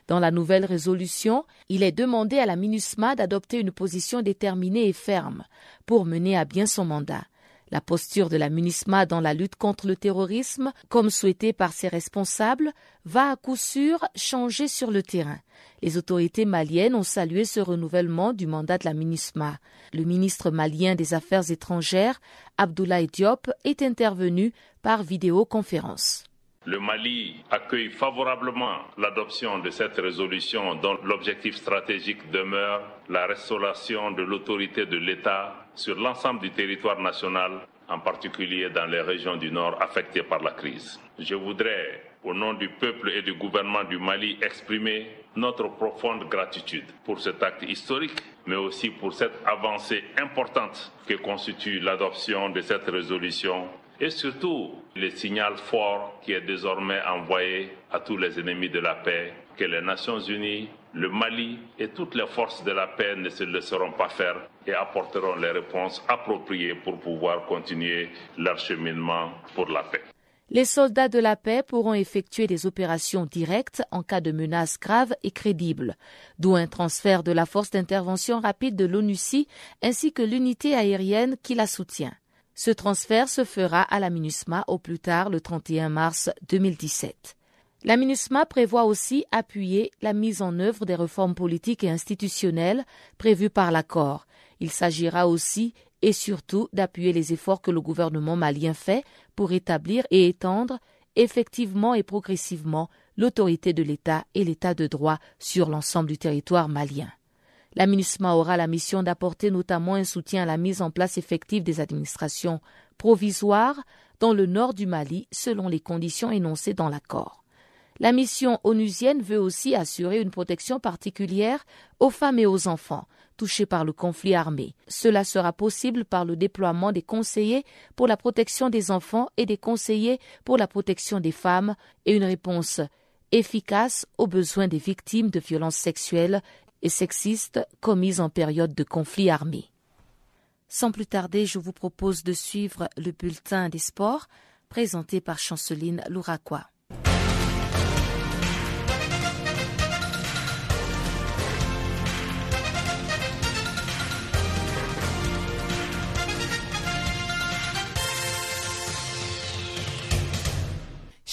Dans la nouvelle résolution, il est demandé à la MINUSMA d'adopter une position déterminée et ferme pour mener à bien son mandat. La posture de la MINUSMA dans la lutte contre le terrorisme, comme souhaité par ses responsables, va à coup sûr changer sur le terrain. Les autorités maliennes ont salué ce renouvellement du mandat de la MINUSMA. Le ministre malien des Affaires étrangères, Abdoulaye Diop, est intervenu par vidéoconférence. Le Mali accueille favorablement l'adoption de cette résolution dont l'objectif stratégique demeure la restauration de l'autorité de l'État sur l'ensemble du territoire national, en particulier dans les régions du Nord affectées par la crise. Je voudrais, au nom du peuple et du gouvernement du Mali, exprimer notre profonde gratitude pour cet acte historique, mais aussi pour cette avancée importante que constitue l'adoption de cette résolution et surtout le signal fort qui est désormais envoyé à tous les ennemis de la paix que les Nations Unies, le Mali et toutes les forces de la paix ne se laisseront pas faire et apporteront les réponses appropriées pour pouvoir continuer leur cheminement pour la paix. Les soldats de la paix pourront effectuer des opérations directes en cas de menaces graves et crédibles, d'où un transfert de la force d'intervention rapide de l'ONUCI ainsi que l'unité aérienne qui la soutient. Ce transfert se fera à la MINUSMA au plus tard le 31 mars 2017. La MINUSMA prévoit aussi appuyer la mise en œuvre des réformes politiques et institutionnelles prévues par l'accord. Il s'agira aussi et surtout d'appuyer les efforts que le gouvernement malien fait pour établir et étendre effectivement et progressivement l'autorité de l'État et l'État de droit sur l'ensemble du territoire malien. La MINUSMA aura la mission d'apporter notamment un soutien à la mise en place effective des administrations provisoires dans le nord du Mali selon les conditions énoncées dans l'accord. La mission onusienne veut aussi assurer une protection particulière aux femmes et aux enfants touchés par le conflit armé. Cela sera possible par le déploiement des conseillers pour la protection des enfants et des conseillers pour la protection des femmes et une réponse efficace aux besoins des victimes de violences sexuelles et sexistes commises en période de conflit armé. Sans plus tarder, je vous propose de suivre le bulletin des sports présenté par Chanceline Louraquois.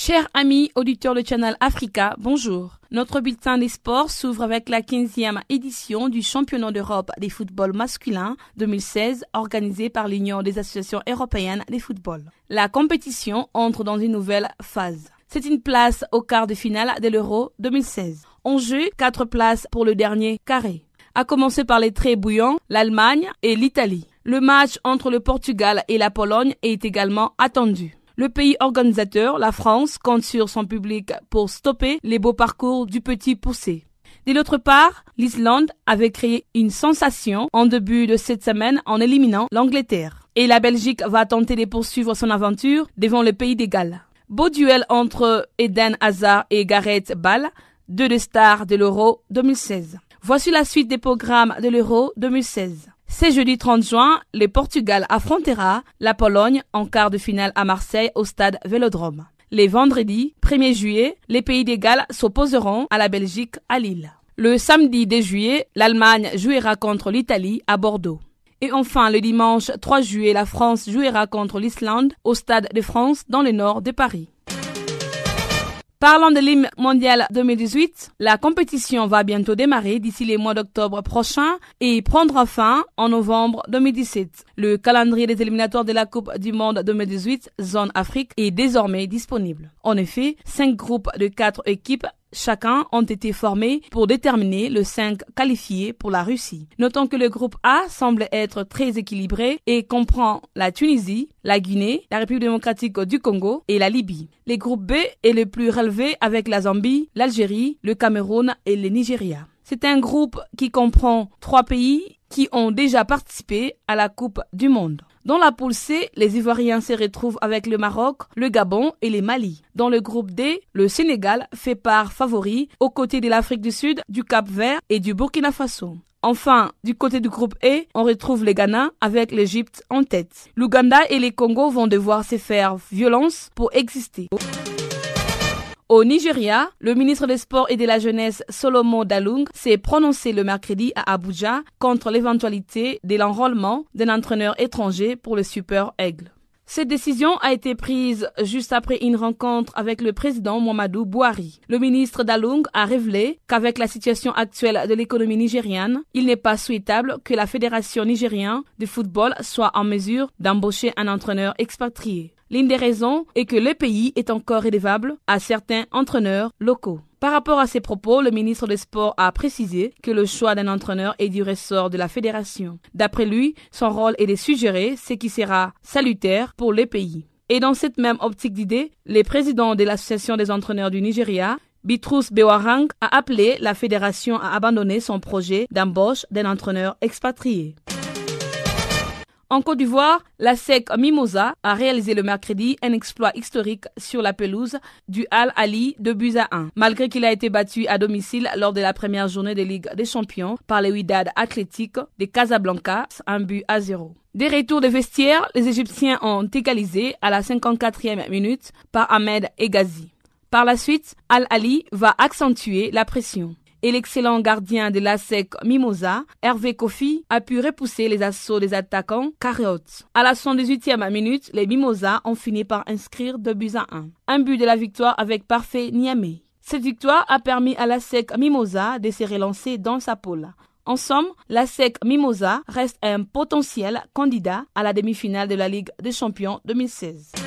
Chers amis auditeurs de Channel Africa, bonjour. Notre bulletin des sports s'ouvre avec la 15e édition du championnat d'Europe des footballs masculins 2016 organisé par l'Union des associations européennes des footballs. La compétition entre dans une nouvelle phase. C'est une place au quart de finale de l'Euro 2016. En jeu, quatre places pour le dernier carré. À commencer par les très bouillants, l'Allemagne et l'Italie. Le match entre le Portugal et la Pologne est également attendu. Le pays organisateur, la France, compte sur son public pour stopper les beaux parcours du petit poussé. De l'autre part, l'Islande avait créé une sensation en début de cette semaine en éliminant l'Angleterre. Et la Belgique va tenter de poursuivre son aventure devant le pays des Galles. Beau duel entre Eden Hazard et Gareth Bale, deux des stars de l'Euro 2016. Voici la suite des programmes de l'Euro 2016. C'est jeudi 30 juin, le Portugal affrontera la Pologne en quart de finale à Marseille au stade Vélodrome. Les vendredis 1er juillet, les pays des Galles s'opposeront à la Belgique à Lille. Le samedi 2 juillet, l'Allemagne jouera contre l'Italie à Bordeaux. Et enfin, le dimanche 3 juillet, la France jouera contre l'Islande au Stade de France dans le nord de Paris. Parlant de l'hymne mondial 2018, la compétition va bientôt démarrer d'ici les mois d'octobre prochain et prendra fin en novembre 2017. Le calendrier des éliminatoires de la Coupe du Monde 2018, zone Afrique, est désormais disponible. En effet, cinq groupes de quatre équipes chacun ont été formés pour déterminer le 5 qualifié pour la Russie. Notons que le groupe A semble être très équilibré et comprend la Tunisie, la Guinée, la République démocratique du Congo et la Libye. Le groupe B est le plus relevé avec la Zambie, l'Algérie, le Cameroun et le Nigeria. C'est un groupe qui comprend trois pays qui ont déjà participé à la Coupe du Monde. Dans la poule C, les Ivoiriens se retrouvent avec le Maroc, le Gabon et les Mali. Dans le groupe D, le Sénégal fait part favori aux côtés de l'Afrique du Sud, du Cap Vert et du Burkina Faso. Enfin, du côté du groupe E, on retrouve les Ghana avec l'Égypte en tête. L'Ouganda et les Congo vont devoir se faire violence pour exister. Au Nigeria, le ministre des Sports et de la Jeunesse Solomon Dalung s'est prononcé le mercredi à Abuja contre l'éventualité de l'enrôlement d'un entraîneur étranger pour le Super Aigle. Cette décision a été prise juste après une rencontre avec le président Mohamedou Bouhari. Le ministre Dalung a révélé qu'avec la situation actuelle de l'économie nigériane, il n'est pas souhaitable que la fédération nigérienne de football soit en mesure d'embaucher un entraîneur expatrié. L'une des raisons est que le pays est encore rédévable à certains entraîneurs locaux. Par rapport à ces propos, le ministre des Sports a précisé que le choix d'un entraîneur est du ressort de la fédération. D'après lui, son rôle est de suggérer ce qui sera salutaire pour le pays. Et dans cette même optique d'idée, le président de l'Association des entraîneurs du Nigeria, Bitrus Bewarang, a appelé la fédération à abandonner son projet d'embauche d'un entraîneur expatrié. En Côte d'Ivoire, la SEC Mimosa a réalisé le mercredi un exploit historique sur la pelouse du Al Ali de buts à 1, malgré qu'il a été battu à domicile lors de la première journée de Ligue des Champions par les Wydad Athletic de Casablanca, un but à 0. Des retours de vestiaires, les Égyptiens ont égalisé à la 54e minute par Ahmed Egazi. Par la suite, Al Ali va accentuer la pression et l'excellent gardien de la SEC Mimosa, Hervé Kofi, a pu repousser les assauts des attaquants cariotes. À la 118e minute, les Mimosa ont fini par inscrire deux buts à un. Un but de la victoire avec parfait Niamey. Cette victoire a permis à la SEC Mimosa de se relancer dans sa poule. En somme, la SEC Mimosa reste un potentiel candidat à la demi-finale de la Ligue des Champions 2016.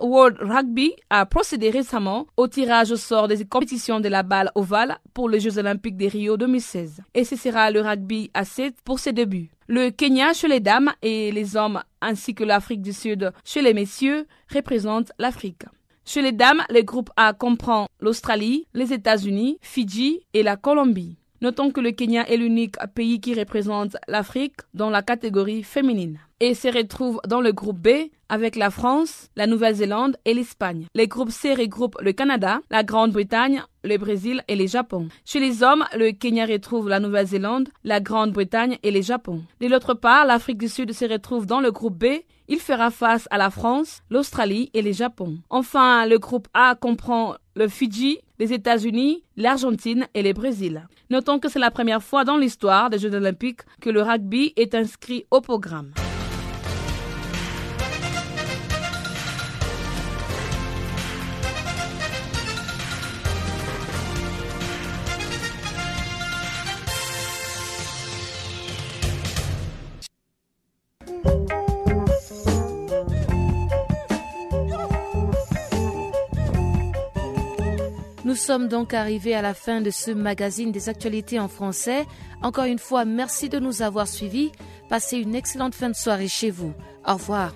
World Rugby a procédé récemment au tirage au sort des compétitions de la balle ovale pour les Jeux Olympiques de Rio 2016. Et ce sera le rugby à 7 pour ses débuts. Le Kenya chez les dames et les hommes ainsi que l'Afrique du Sud chez les messieurs représentent l'Afrique. Chez les dames, le groupe A comprend l'Australie, les États-Unis, Fidji et la Colombie. Notons que le Kenya est l'unique pays qui représente l'Afrique dans la catégorie féminine et se retrouve dans le groupe B avec la France, la Nouvelle-Zélande et l'Espagne. Les groupes C regroupent le Canada, la Grande-Bretagne, le Brésil et le Japon. Chez les hommes, le Kenya retrouve la Nouvelle-Zélande, la Grande-Bretagne et le Japon. De l'autre part, l'Afrique du Sud se retrouve dans le groupe B. Il fera face à la France, l'Australie et le Japon. Enfin, le groupe A comprend le Fidji, les États-Unis, l'Argentine et le Brésil. Notons que c'est la première fois dans l'histoire des Jeux olympiques que le rugby est inscrit au programme. Sommes donc arrivés à la fin de ce magazine des actualités en français. Encore une fois, merci de nous avoir suivis. Passez une excellente fin de soirée chez vous. Au revoir.